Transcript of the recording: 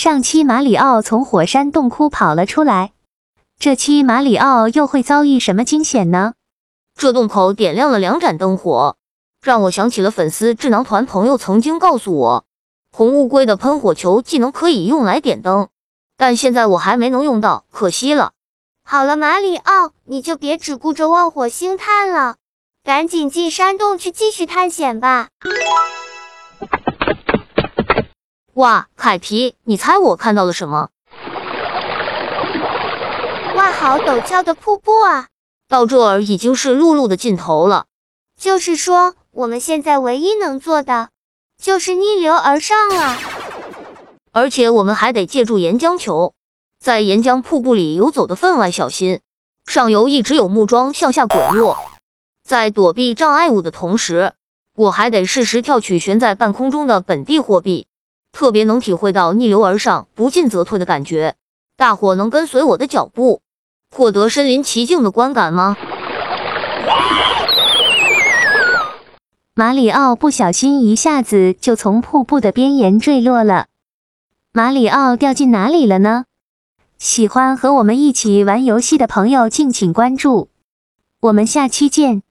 上期马里奥从火山洞窟跑了出来，这期马里奥又会遭遇什么惊险呢？这洞口点亮了两盏灯火，让我想起了粉丝智囊团朋友曾经告诉我，红乌龟的喷火球技能可以用来点灯，但现在我还没能用到，可惜了。好了，马里奥，你就别只顾着望火星探了，赶紧进山洞去继续探险吧。哇，凯皮，你猜我看到了什么？哇，好陡峭的瀑布啊！到这儿已经是陆路的尽头了。就是说，我们现在唯一能做的就是逆流而上了。而且我们还得借助岩浆球，在岩浆瀑布里游走的分外小心。上游一直有木桩向下滚落，在躲避障碍物的同时，我还得适时跳取悬在半空中的本地货币。特别能体会到逆流而上、不进则退的感觉。大伙能跟随我的脚步，获得身临其境的观感吗？马里奥不小心一下子就从瀑布的边沿坠落了。马里奥掉进哪里了呢？喜欢和我们一起玩游戏的朋友，敬请关注。我们下期见。